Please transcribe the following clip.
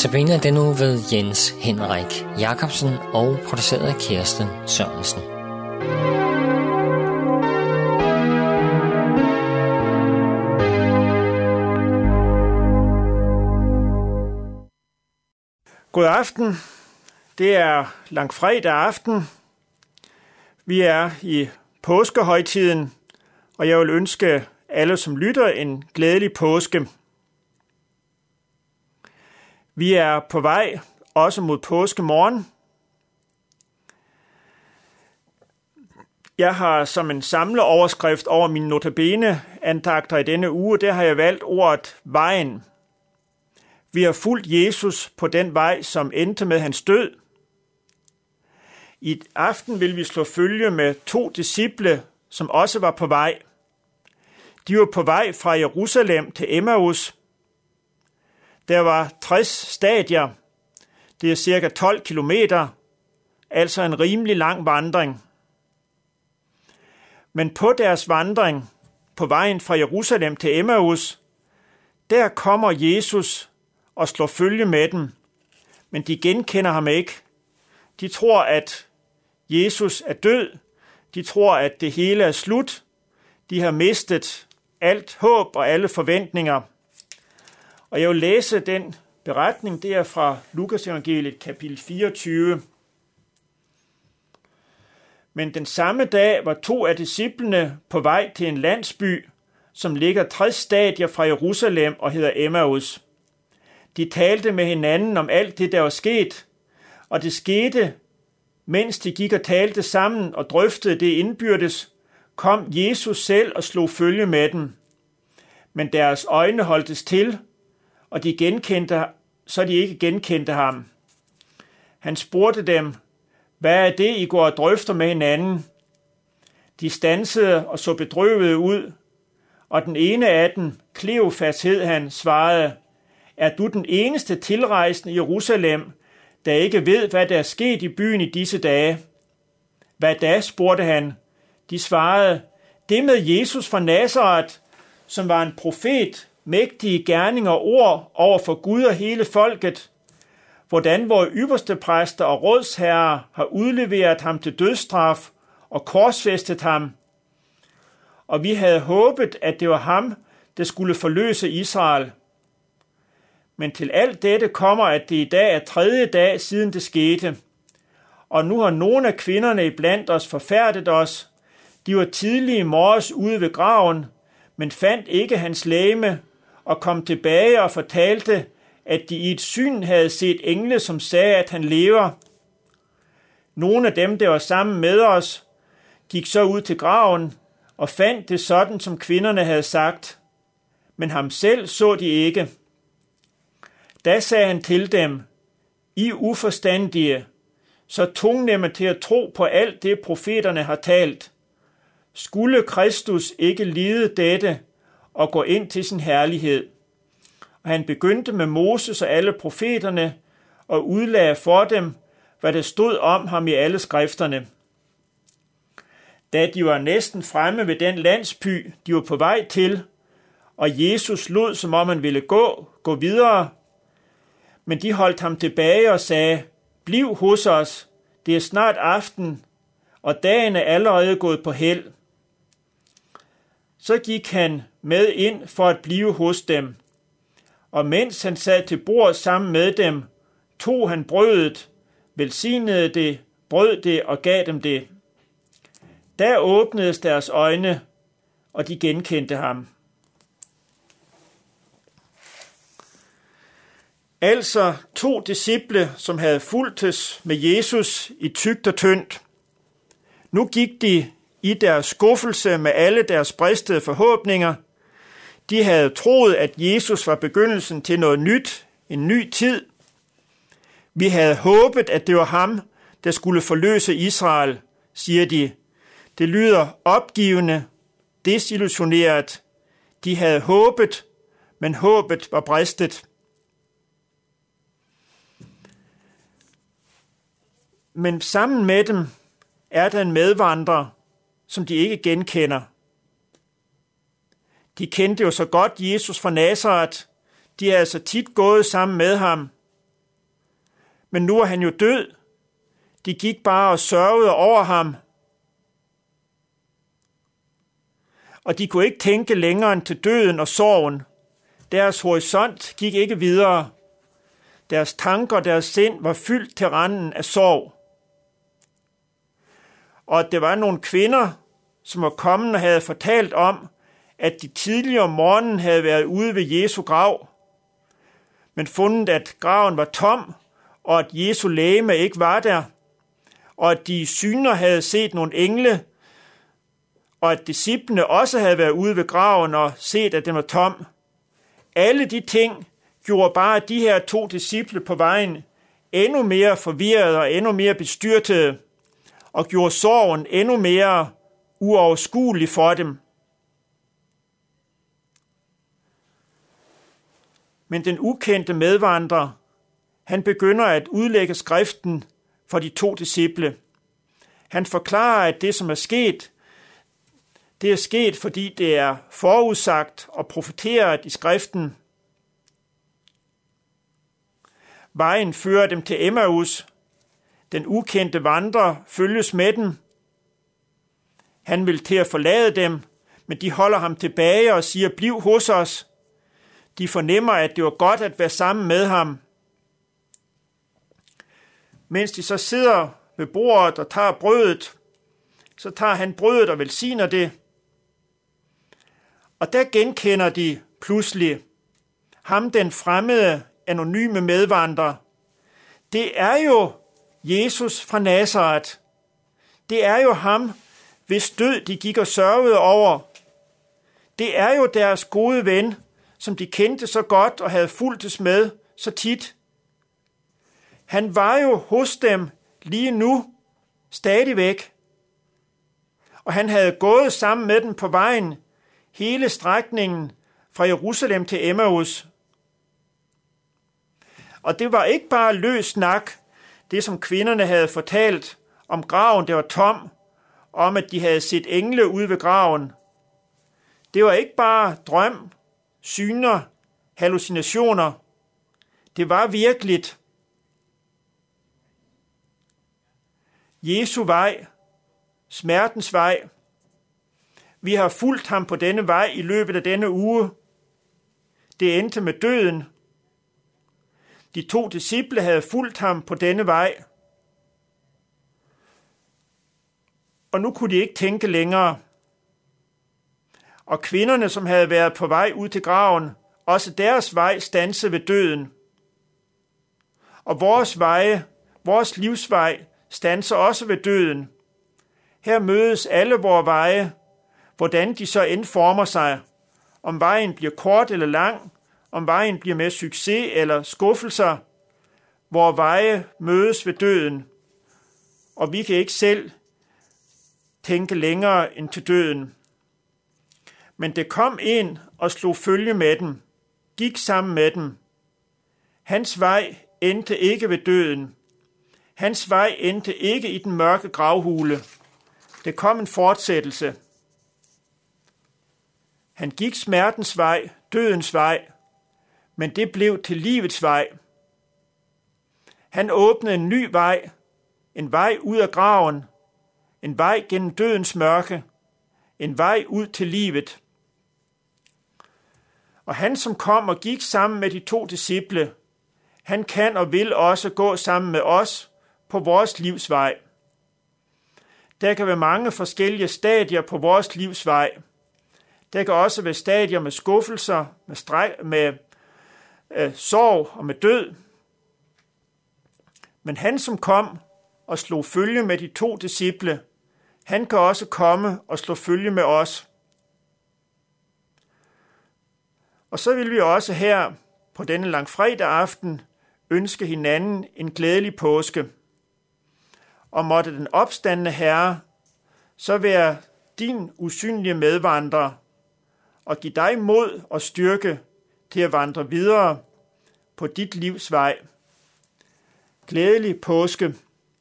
Sabine er den nu ved Jens Henrik Jacobsen og produceret af Kirsten Sørensen. God aften. Det er langfredag aften. Vi er i påskehøjtiden, og jeg vil ønske alle, som lytter, en glædelig påske. Vi er på vej også mod påskemorgen. Jeg har som en samleoverskrift over mine notabene antagter i denne uge, der har jeg valgt ordet vejen. Vi har fulgt Jesus på den vej, som endte med hans død. I aften vil vi slå følge med to disciple, som også var på vej. De var på vej fra Jerusalem til Emmaus. Der var 60 stadier. Det er cirka 12 kilometer, altså en rimelig lang vandring. Men på deres vandring, på vejen fra Jerusalem til Emmaus, der kommer Jesus og slår følge med dem, men de genkender ham ikke. De tror, at Jesus er død. De tror, at det hele er slut. De har mistet alt håb og alle forventninger. Og jeg vil læse den beretning, det er fra Lukas evangeliet kapitel 24. Men den samme dag var to af disciplene på vej til en landsby, som ligger 60 stadier fra Jerusalem og hedder Emmaus. De talte med hinanden om alt det, der var sket, og det skete, mens de gik og talte sammen og drøftede det indbyrdes, kom Jesus selv og slog følge med dem. Men deres øjne holdtes til, og de genkendte, så de ikke genkendte ham. Han spurgte dem, hvad er det, I går og drøfter med hinanden? De stansede og så bedrøvede ud, og den ene af dem, Kleofas hed han, svarede, er du den eneste tilrejsende i Jerusalem, der ikke ved, hvad der er sket i byen i disse dage? Hvad da, spurgte han. De svarede, det med Jesus fra Nazareth, som var en profet, mægtige gerninger og ord over for Gud og hele folket, hvordan vores ypperste præster og rådsherrer har udleveret ham til dødstraf og korsfæstet ham. Og vi havde håbet, at det var ham, der skulle forløse Israel. Men til alt dette kommer, at det i dag er tredje dag siden det skete. Og nu har nogle af kvinderne iblandt os forfærdet os. De var tidlige morges ude ved graven, men fandt ikke hans læme, og kom tilbage og fortalte, at de i et syn havde set engle, som sagde, at han lever. Nogle af dem, der var sammen med os, gik så ud til graven og fandt det sådan, som kvinderne havde sagt. Men ham selv så de ikke. Da sagde han til dem, I uforstandige, så tungnemme til at tro på alt det, profeterne har talt. Skulle Kristus ikke lide dette og gå ind til sin herlighed? Og han begyndte med Moses og alle profeterne og udlagde for dem, hvad der stod om ham i alle skrifterne. Da de var næsten fremme ved den landsby, de var på vej til, og Jesus lod, som om han ville gå, gå videre, men de holdt ham tilbage og sagde, Bliv hos os, det er snart aften, og dagen er allerede gået på held. Så gik han med ind for at blive hos dem, og mens han sad til bord sammen med dem, tog han brødet, velsignede det, brød det og gav dem det. Der åbnedes deres øjne, og de genkendte ham. Altså to disciple, som havde fulgtes med Jesus i tygt og tyndt. Nu gik de i deres skuffelse med alle deres bristede forhåbninger. De havde troet, at Jesus var begyndelsen til noget nyt, en ny tid. Vi havde håbet, at det var ham, der skulle forløse Israel, siger de. Det lyder opgivende, desillusioneret. De havde håbet, men håbet var bristet. Men sammen med dem er der en medvandrer, som de ikke genkender. De kendte jo så godt Jesus fra Nazareth. De er altså tit gået sammen med ham. Men nu er han jo død. De gik bare og sørgede over ham. Og de kunne ikke tænke længere end til døden og sorgen. Deres horisont gik ikke videre. Deres tanker, deres sind var fyldt til randen af sorg. Og at det var nogle kvinder, som var kommet og havde fortalt om, at de tidligere om morgenen havde været ude ved Jesu grav, men fundet, at graven var tom, og at Jesu lægeme ikke var der, og at de syner havde set nogle engle, og at disciplene også havde været ude ved graven og set, at den var tom. Alle de ting gjorde bare de her to disciple på vejen endnu mere forvirrede og endnu mere bestyrtede, og gjorde sorgen endnu mere uoverskuelig for dem. Men den ukendte medvandrer, han begynder at udlægge skriften for de to disciple. Han forklarer, at det, som er sket, det er sket, fordi det er forudsagt og profeteret i skriften. Vejen fører dem til Emmaus. Den ukendte vandrer følges med dem. Han vil til at forlade dem, men de holder ham tilbage og siger, bliv hos os. De fornemmer, at det var godt at være sammen med ham. Mens de så sidder ved bordet og tager brødet, så tager han brødet og velsigner det. Og der genkender de pludselig ham, den fremmede, anonyme medvandrer. Det er jo Jesus fra Nazareth. Det er jo ham, hvis død de gik og sørgede over. Det er jo deres gode ven, som de kendte så godt og havde fulgtes med så tit. Han var jo hos dem lige nu, stadigvæk. Og han havde gået sammen med dem på vejen hele strækningen fra Jerusalem til Emmaus. Og det var ikke bare løs snak, det som kvinderne havde fortalt om graven, det var tom, om at de havde set engle ude ved graven. Det var ikke bare drøm, syner, hallucinationer. Det var virkeligt. Jesu vej, smertens vej. Vi har fulgt ham på denne vej i løbet af denne uge. Det endte med døden. De to disciple havde fulgt ham på denne vej. Og nu kunne de ikke tænke længere og kvinderne, som havde været på vej ud til graven, også deres vej stanse ved døden. Og vores veje, vores livsvej, stanser også ved døden. Her mødes alle vores veje, hvordan de så end former sig. Om vejen bliver kort eller lang, om vejen bliver med succes eller skuffelser, hvor veje mødes ved døden, og vi kan ikke selv tænke længere end til døden. Men det kom ind og slog følge med dem, gik sammen med dem. Hans vej endte ikke ved døden. Hans vej endte ikke i den mørke gravhule. Det kom en fortsættelse. Han gik smertens vej, dødens vej, men det blev til livets vej. Han åbnede en ny vej, en vej ud af graven, en vej gennem dødens mørke, en vej ud til livet. Og han, som kom og gik sammen med de to disciple, han kan og vil også gå sammen med os på vores livsvej. Der kan være mange forskellige stadier på vores livsvej. Der kan også være stadier med skuffelser, med, streg, med øh, sorg og med død. Men han, som kom og slog følge med de to disciple, han kan også komme og slå følge med os. Og så vil vi også her på denne langfredag aften ønske hinanden en glædelig påske. Og måtte den opstandende Herre så være din usynlige medvandrer og give dig mod og styrke til at vandre videre på dit livs vej. Glædelig påske.